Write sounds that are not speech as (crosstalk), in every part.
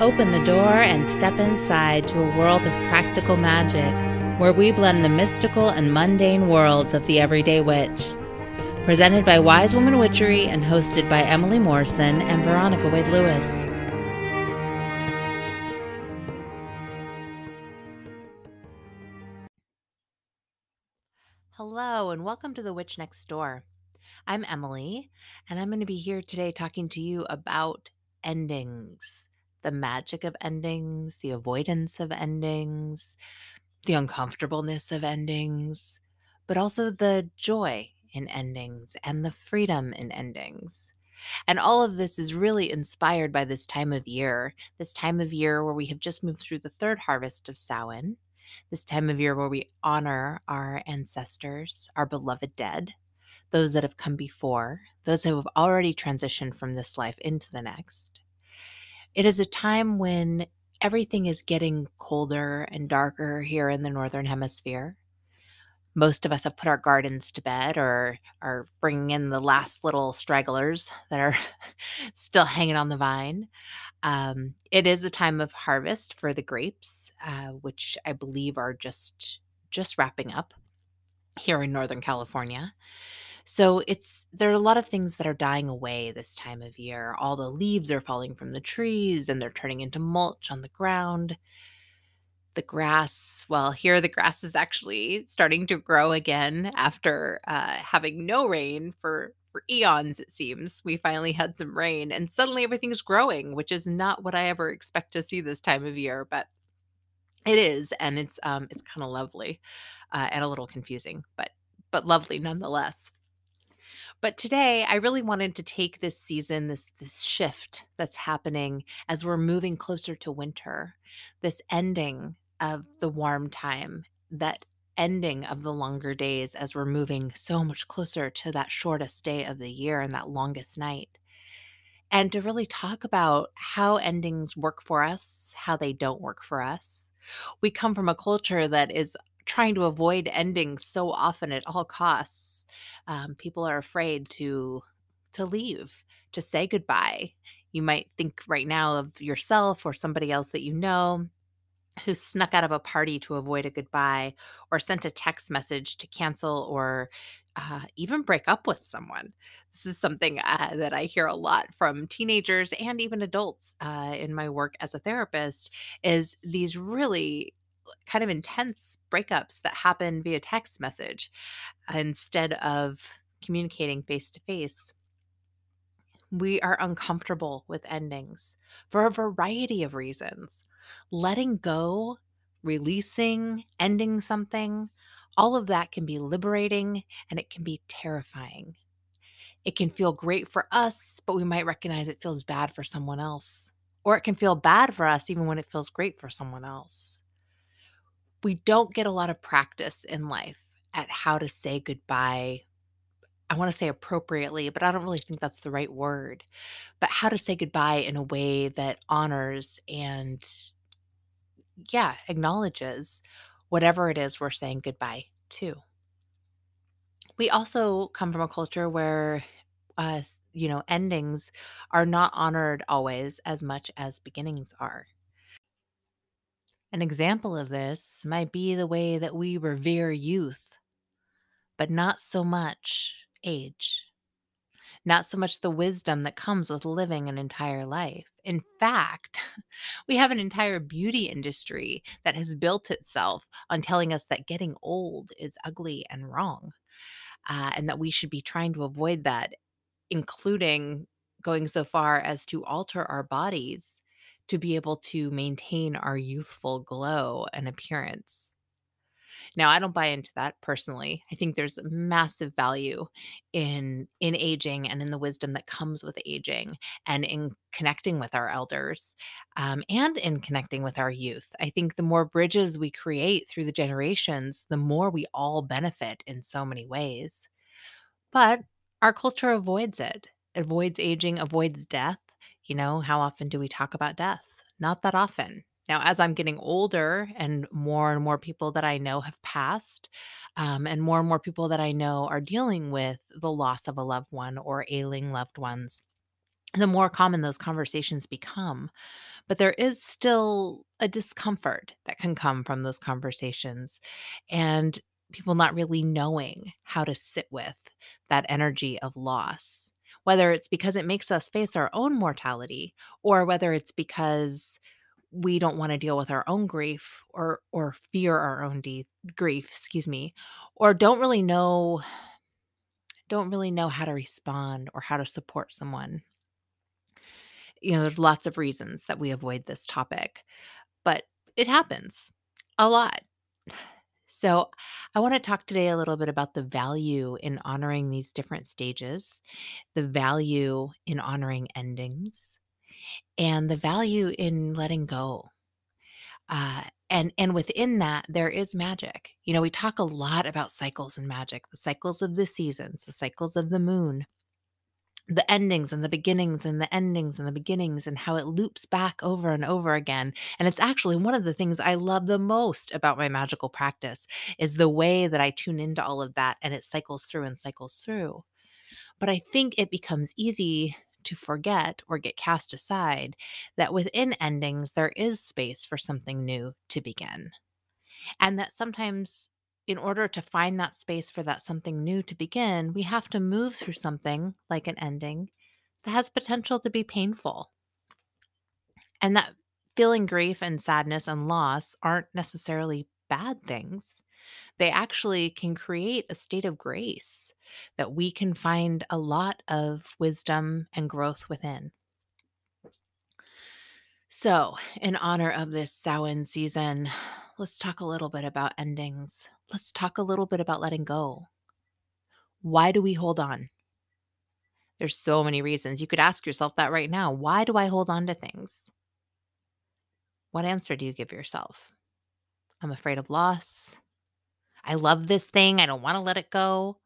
Open the door and step inside to a world of practical magic where we blend the mystical and mundane worlds of the everyday witch. Presented by Wise Woman Witchery and hosted by Emily Morrison and Veronica Wade Lewis. Hello, and welcome to The Witch Next Door. I'm Emily, and I'm going to be here today talking to you about endings the magic of endings, the avoidance of endings, the uncomfortableness of endings, but also the joy in endings and the freedom in endings. And all of this is really inspired by this time of year, this time of year where we have just moved through the third harvest of Samhain, this time of year where we honor our ancestors, our beloved dead, those that have come before, those who have already transitioned from this life into the next. It is a time when everything is getting colder and darker here in the Northern Hemisphere. Most of us have put our gardens to bed or are bringing in the last little stragglers that are (laughs) still hanging on the vine. Um, it is a time of harvest for the grapes, uh, which I believe are just just wrapping up here in Northern California. So it's there are a lot of things that are dying away this time of year. All the leaves are falling from the trees and they're turning into mulch on the ground. The grass, well, here the grass is actually starting to grow again after uh, having no rain for for eons. It seems we finally had some rain, and suddenly everything's growing, which is not what I ever expect to see this time of year, but it is, and it's um it's kind of lovely uh, and a little confusing, but but lovely nonetheless. But today, I really wanted to take this season, this this shift that's happening as we're moving closer to winter, this ending of the warm time, that ending of the longer days as we're moving so much closer to that shortest day of the year and that longest night. And to really talk about how endings work for us, how they don't work for us. We come from a culture that is trying to avoid endings so often at all costs. Um, people are afraid to to leave, to say goodbye. You might think right now of yourself or somebody else that you know who snuck out of a party to avoid a goodbye or sent a text message to cancel or uh, even break up with someone. This is something uh, that I hear a lot from teenagers and even adults uh, in my work as a therapist is these really kind of intense breakups that happen via text message instead of communicating face to face. We are uncomfortable with endings for a variety of reasons. Letting go, releasing, ending something, all of that can be liberating and it can be terrifying. It can feel great for us, but we might recognize it feels bad for someone else. Or it can feel bad for us even when it feels great for someone else we don't get a lot of practice in life at how to say goodbye. I want to say appropriately, but I don't really think that's the right word. But how to say goodbye in a way that honors and, yeah, acknowledges whatever it is we're saying goodbye to. We also come from a culture where, uh, you know, endings are not honored always as much as beginnings are. An example of this might be the way that we revere youth, but not so much age, not so much the wisdom that comes with living an entire life. In fact, (laughs) we have an entire beauty industry that has built itself on telling us that getting old is ugly and wrong, uh, and that we should be trying to avoid that, including going so far as to alter our bodies to be able to maintain our youthful glow and appearance. Now, I don't buy into that personally. I think there's massive value in in aging and in the wisdom that comes with aging and in connecting with our elders um, and in connecting with our youth. I think the more bridges we create through the generations, the more we all benefit in so many ways. But our culture avoids it, avoids aging, avoids death you know, how often do we talk about death? Not that often. Now, as I'm getting older and more and more people that I know have passed, um, and more and more people that I know are dealing with the loss of a loved one or ailing loved ones, the more common those conversations become. But there is still a discomfort that can come from those conversations and people not really knowing how to sit with that energy of loss. Whether it's because it makes us face our own mortality or whether it's because we don't want to deal with our own grief or or fear our own de- grief, excuse me, or don't really know don't really know how to respond or how to support someone you know, there's lots of reasons that we avoid this topic, but it happens a lot. So, I want to talk today a little bit about the value in honoring these different stages, the value in honoring endings, and the value in letting go. Uh, and and within that there is magic. You know, we talk a lot about cycles and magic, the cycles of the seasons, the cycles of the moon the endings and the beginnings and the endings and the beginnings and how it loops back over and over again and it's actually one of the things i love the most about my magical practice is the way that i tune into all of that and it cycles through and cycles through. But i think it becomes easy to forget or get cast aside that within endings there is space for something new to begin. And that sometimes in order to find that space for that something new to begin, we have to move through something like an ending that has potential to be painful. And that feeling grief and sadness and loss aren't necessarily bad things. They actually can create a state of grace that we can find a lot of wisdom and growth within. So, in honor of this Samhain season, let's talk a little bit about endings. Let's talk a little bit about letting go. Why do we hold on? There's so many reasons. You could ask yourself that right now. Why do I hold on to things? What answer do you give yourself? I'm afraid of loss. I love this thing. I don't want to let it go.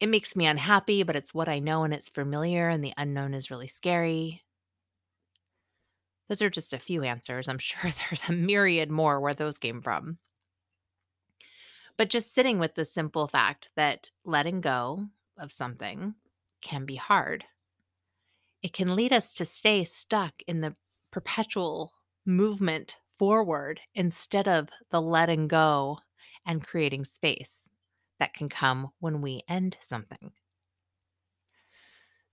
It makes me unhappy, but it's what I know and it's familiar, and the unknown is really scary. Those are just a few answers. I'm (laughs) sure there's a myriad more where those came from. But just sitting with the simple fact that letting go of something can be hard. It can lead us to stay stuck in the perpetual movement forward instead of the letting go and creating space that can come when we end something.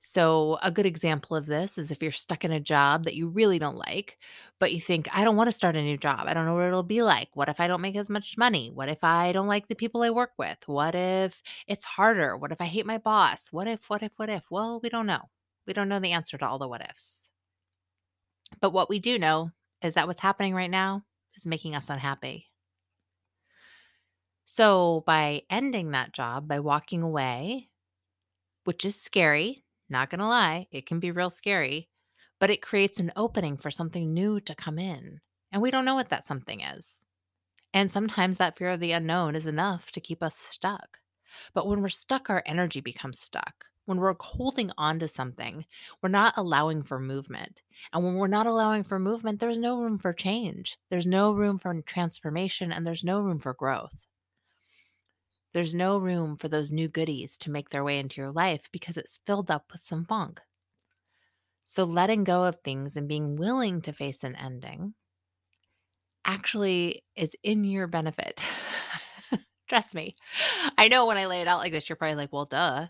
So, a good example of this is if you're stuck in a job that you really don't like, but you think, I don't want to start a new job. I don't know what it'll be like. What if I don't make as much money? What if I don't like the people I work with? What if it's harder? What if I hate my boss? What if, what if, what if? Well, we don't know. We don't know the answer to all the what ifs. But what we do know is that what's happening right now is making us unhappy. So, by ending that job, by walking away, which is scary, not gonna lie, it can be real scary, but it creates an opening for something new to come in. And we don't know what that something is. And sometimes that fear of the unknown is enough to keep us stuck. But when we're stuck, our energy becomes stuck. When we're holding on to something, we're not allowing for movement. And when we're not allowing for movement, there's no room for change. There's no room for transformation and there's no room for growth. There's no room for those new goodies to make their way into your life because it's filled up with some funk. So, letting go of things and being willing to face an ending actually is in your benefit. (laughs) Trust me. I know when I lay it out like this, you're probably like, well, duh.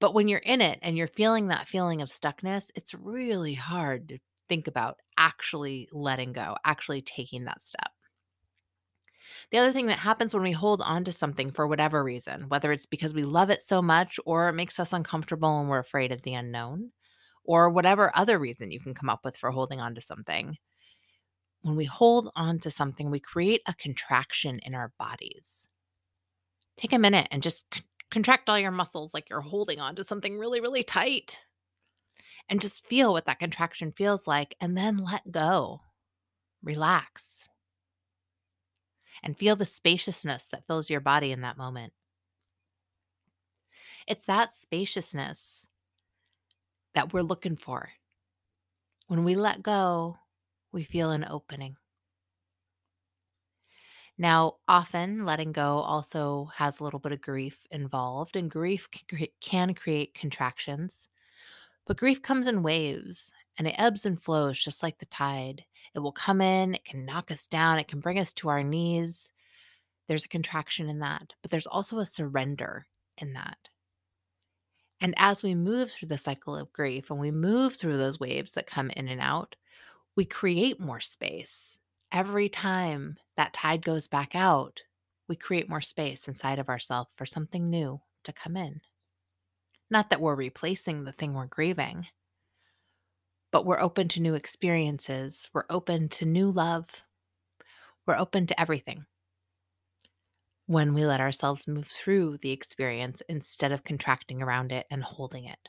But when you're in it and you're feeling that feeling of stuckness, it's really hard to think about actually letting go, actually taking that step. The other thing that happens when we hold on to something for whatever reason, whether it's because we love it so much or it makes us uncomfortable and we're afraid of the unknown, or whatever other reason you can come up with for holding on to something, when we hold on to something, we create a contraction in our bodies. Take a minute and just c- contract all your muscles like you're holding on to something really, really tight. And just feel what that contraction feels like, and then let go. Relax and feel the spaciousness that fills your body in that moment. It's that spaciousness that we're looking for. When we let go, we feel an opening. Now, often letting go also has a little bit of grief involved, and grief can create contractions. But grief comes in waves and it ebbs and flows just like the tide. It will come in, it can knock us down, it can bring us to our knees. There's a contraction in that, but there's also a surrender in that. And as we move through the cycle of grief and we move through those waves that come in and out, we create more space. Every time that tide goes back out, we create more space inside of ourselves for something new to come in. Not that we're replacing the thing we're grieving, but we're open to new experiences. We're open to new love. We're open to everything when we let ourselves move through the experience instead of contracting around it and holding it.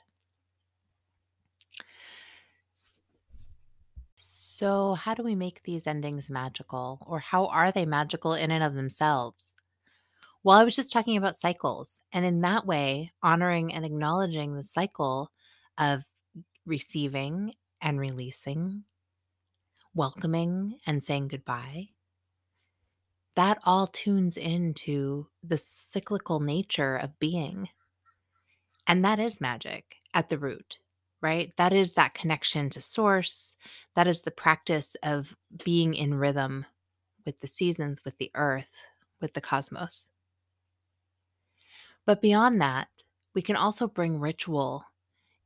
So, how do we make these endings magical, or how are they magical in and of themselves? Well, I was just talking about cycles, and in that way, honoring and acknowledging the cycle of receiving and releasing, mm-hmm. welcoming and saying goodbye, that all tunes into the cyclical nature of being. And that is magic at the root, right? That is that connection to source. That is the practice of being in rhythm with the seasons, with the earth, with the cosmos. But beyond that, we can also bring ritual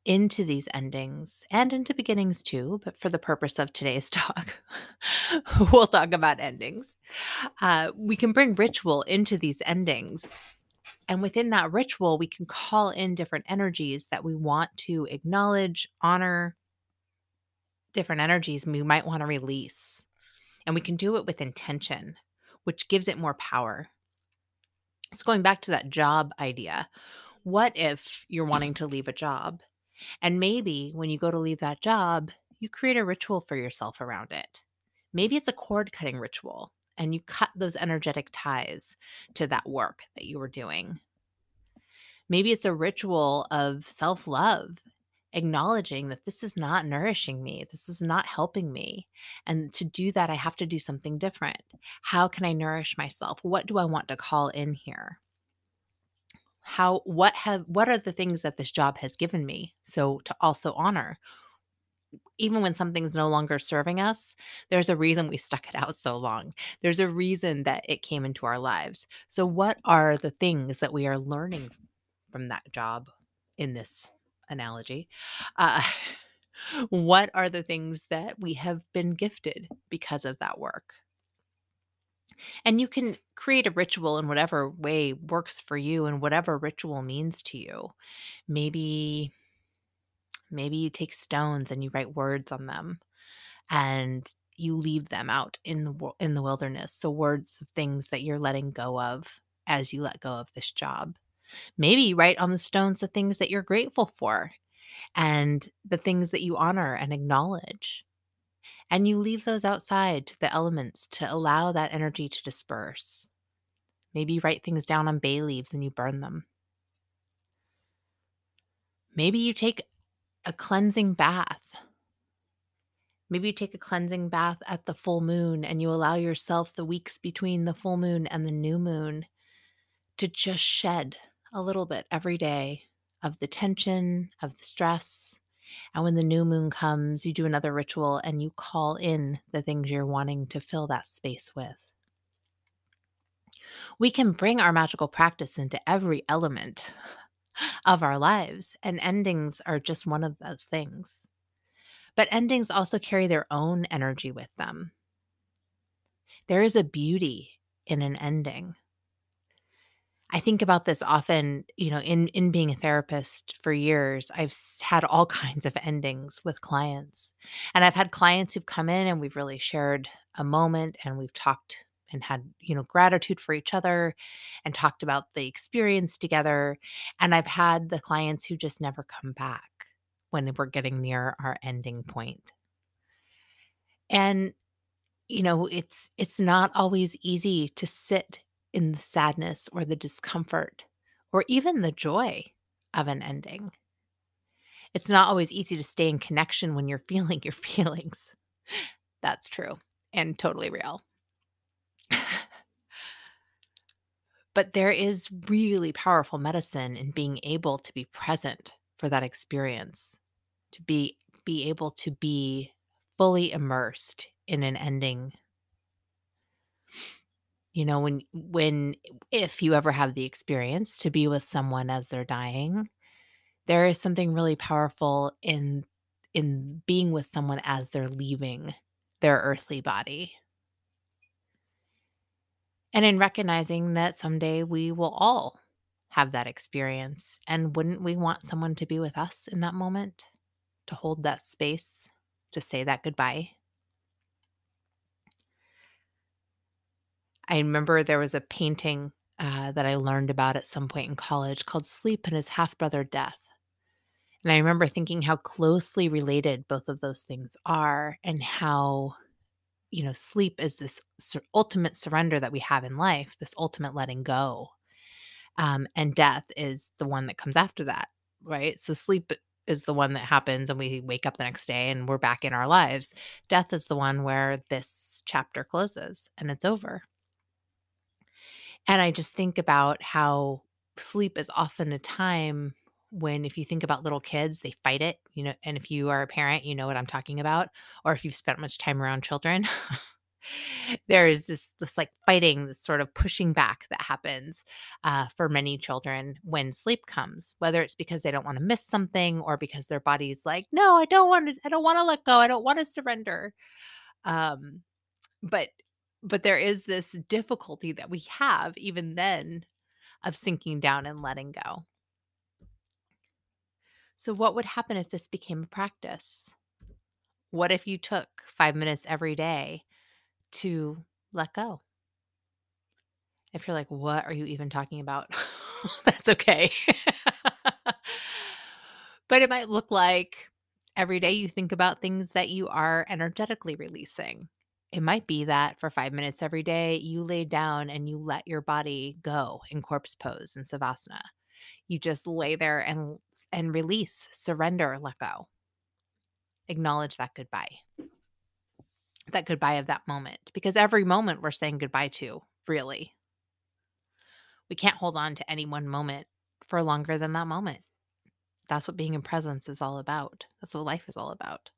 into these endings and into beginnings too. But for the purpose of today's (laughs) talk, we'll talk about endings. Uh, we can bring ritual into these endings. And within that ritual, we can call in different energies that we want to acknowledge, honor, different energies we might want to release. And we can do it with intention, which gives it more power. So, going back to that job idea, what if you're wanting to leave a job and maybe when you go to leave that job, you create a ritual for yourself around it. Maybe it's a cord cutting ritual and you cut those energetic ties to that work that you were doing. Maybe it's a ritual of self love, acknowledging that this is not nourishing me, this is not helping me. And to do that, I have to do something different. How can I nourish myself? What do I want to call in here? How what have what are the things that this job has given me so to also honor. Even when something's no longer serving us there's a reason we stuck it out so long. There's a reason that it came into our lives. So what are the things that we are learning from that job in this analogy? Uh, (laughs) what are the things that we have been gifted because of that work and you can create a ritual in whatever way works for you and whatever ritual means to you. Maybe maybe you take stones and you write words on them and you leave them out in the in the wilderness. So words of things that you're letting go of as you let go of this job. Maybe you write on the stones the things that you're grateful for and the things that you honor and acknowledge and you leave those outside to the elements to allow that energy to disperse. Maybe you write things down on bay leaves and you burn them. Maybe you take a cleansing bath. Maybe you take a cleansing bath at the full moon and you allow yourself the weeks between the full moon and the new moon to just shed a little bit every day of the tension, of the stress, and when the new moon comes, you do another ritual and you call in the things you're wanting to fill that space with. We can bring our magical practice into every element of our lives, and endings are just one of those things. But endings also carry their own energy with them. There is a beauty in an ending. I think about this often, you know, in in being a therapist for years, I've had all (laughs) kinds of endings with clients. And I've had clients who've come in and we've really shared a moment and we've talked and had, you know, gratitude for each other and talked about the experience together. And I've had the clients who just never come back when we're getting near our ending point. And you know, it's it's not always easy to sit in the sadness or the discomfort or even the joy of an ending. It's not always easy to stay in connection when you're (laughs) feeling your feelings. That's true and totally real. but there is really powerful medicine in being able to be present for that experience, to be be able to be fully immersed in an ending you know when when if you ever have the experience to be with someone as they're dying there is something really powerful in in being with someone as they're leaving their earthly body. And in recognizing that someday we will all have that experience and wouldn't we want someone to be with us in that moment? To hold that space to say that goodbye I remember there was a painting uh, that I learned about at some point in college called Sleep and His Half Brother Death. And I remember thinking how closely related both of those things are and how, you know, sleep is this ultimate surrender that we have in life, this ultimate letting go. Um, and death is the one that comes after that, right? So sleep is the one that happens and we wake up the next day and we're back in our lives. Death is the one where this chapter closes and it's over. And I just think about how sleep is often a time when if you think about little kids, they fight it, you know, and if you are a parent, you know what I'm talking about, or if you've spent much time around children. (laughs) there is this this like fighting this sort of pushing back that happens uh, for many children when sleep comes whether it's because they don't want to miss something or because their body's like no i don't want to i don't want to let go i don't want to surrender um but but there is this difficulty that we have even then of sinking down and letting go. So, what would happen if this became a practice? What if you took five minutes every day to let go? If you're like, what are you even talking about? (laughs) That's okay. but it might look like every day you think about things that you are energetically releasing it might be that for five minutes every day, you lay down and you let your body go in corpse pose in Savasana. You just lay there and and release, surrender, let go. Acknowledge that goodbye. That goodbye of that moment. Because every moment we're saying goodbye to, really. We can't hold on to any one moment for longer than that moment. That's what being in presence is all about. That's what life is all about.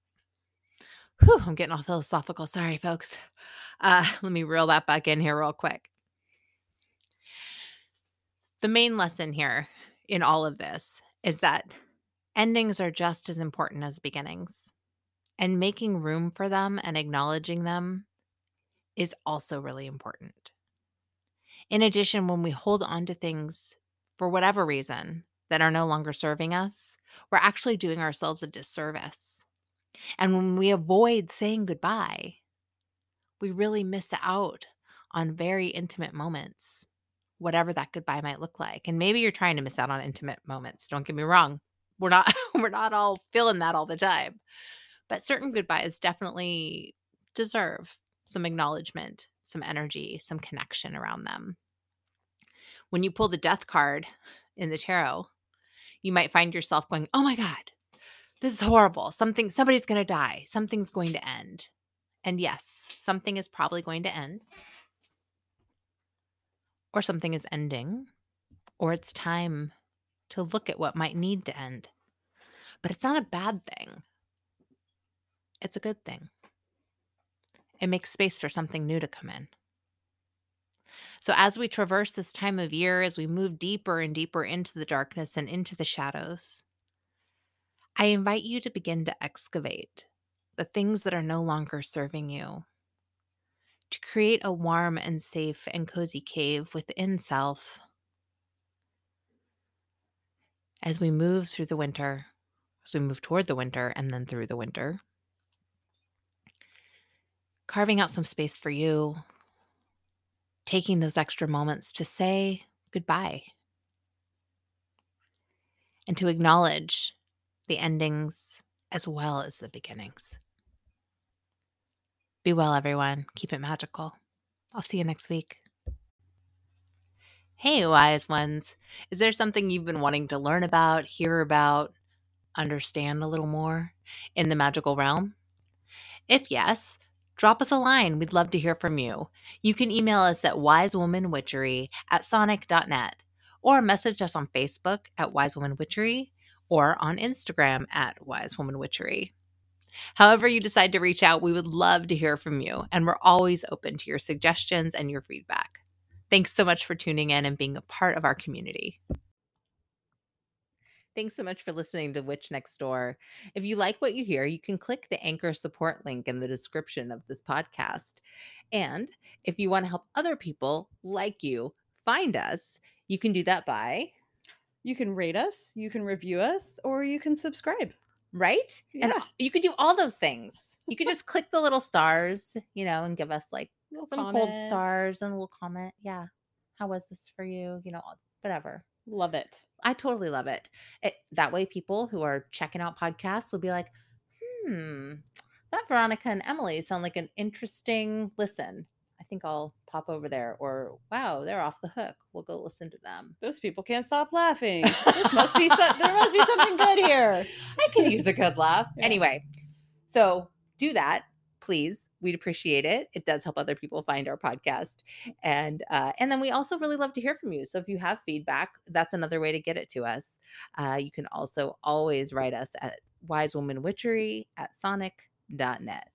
Whew, I'm getting all philosophical. Sorry, folks. Uh, (laughs) let me reel that back in here real quick. The main lesson here in all of this is that endings are just as important as beginnings, and making room for them and acknowledging them is also really important. In addition, when we hold on to things for whatever reason that are no longer serving us, we're actually doing ourselves a disservice and when we avoid saying goodbye, we really miss out on very intimate moments, whatever that goodbye might look like. And maybe you're trying to miss out on intimate moments. Don't get me wrong. We're not (laughs) we're not all feeling that all the time. But certain goodbyes definitely deserve some acknowledgement, some energy, some connection around them. When you pull the death card in the tarot, you might find yourself going, "Oh my god, this is horrible. Something somebody's going to die. Something's going to end. And yes, something is probably going to end. Or something is ending. Or it's time to look at what might need to end. But it's not a bad thing. It's a good thing. It makes space for something new to come in. So, as we traverse this time of year, as we move deeper and deeper into the darkness and into the shadows, I invite you to begin to excavate the things that are no longer serving you, to create a warm and safe and cozy cave within self. As we move through the winter, as we move toward the winter and then through the winter. Carving out some space for you, taking those extra moments to say goodbye. And to acknowledge the endings as well as the beginnings. Be well, everyone. Keep it magical. I'll see you next week. Hey, wise ones. Is there something you've been wanting to learn about, hear about, understand a little more in the magical realm? If yes, drop us a line. We'd love to hear from you. You can email us at wisewomanwitchery at sonic.net or message us on Facebook at wisewomanwitchery or on Instagram at Wise Woman Witchery. However, you decide to reach out, we would love to hear from you, and we're always open to your suggestions and your feedback. Thanks so much for tuning in and being a part of our community. Thanks so much for listening to Witch Next Door. If you like what you hear, you can click the anchor support link in the description of this podcast. And if you want to help other people like you find us, you can do that by, You can rate us, you can review us, or you can subscribe. right? And Yeah. you could do all those things. You could just (laughs) click the little stars, you know, and give us like Little some gold comments. stars and a little comment. Yeah. How was this for you? You know, whatever. Love it. I totally love it. it. That way, people who are checking out podcasts will be like, hmm, that Veronica and Emily sound like an interesting listen. I think I'll pop over there. Or, wow, they're off the hook. We'll go listen to them. Those people can't stop laughing. (laughs) This must be some, there must be something good here. I could use a good laugh. (laughs) Yeah. Anyway, so do that, please. We'd appreciate it. It does help other people find our podcast, and uh, and then we also really love to hear from you. So if you have feedback, that's another way to get it to us. Uh, you can also always write us at wisewomanwitchery at sonic.net.